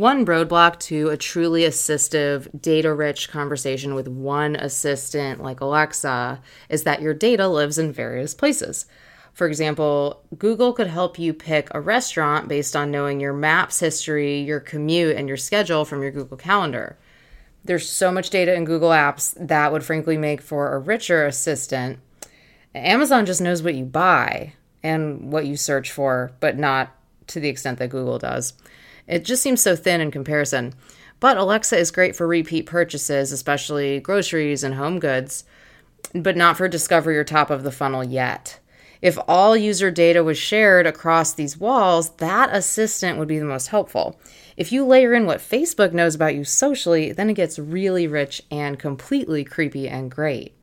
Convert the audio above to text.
One roadblock to a truly assistive, data rich conversation with one assistant like Alexa is that your data lives in various places. For example, Google could help you pick a restaurant based on knowing your maps history, your commute, and your schedule from your Google Calendar. There's so much data in Google Apps that would frankly make for a richer assistant. Amazon just knows what you buy and what you search for, but not to the extent that Google does. It just seems so thin in comparison. But Alexa is great for repeat purchases, especially groceries and home goods, but not for discovery or top of the funnel yet. If all user data was shared across these walls, that assistant would be the most helpful. If you layer in what Facebook knows about you socially, then it gets really rich and completely creepy and great.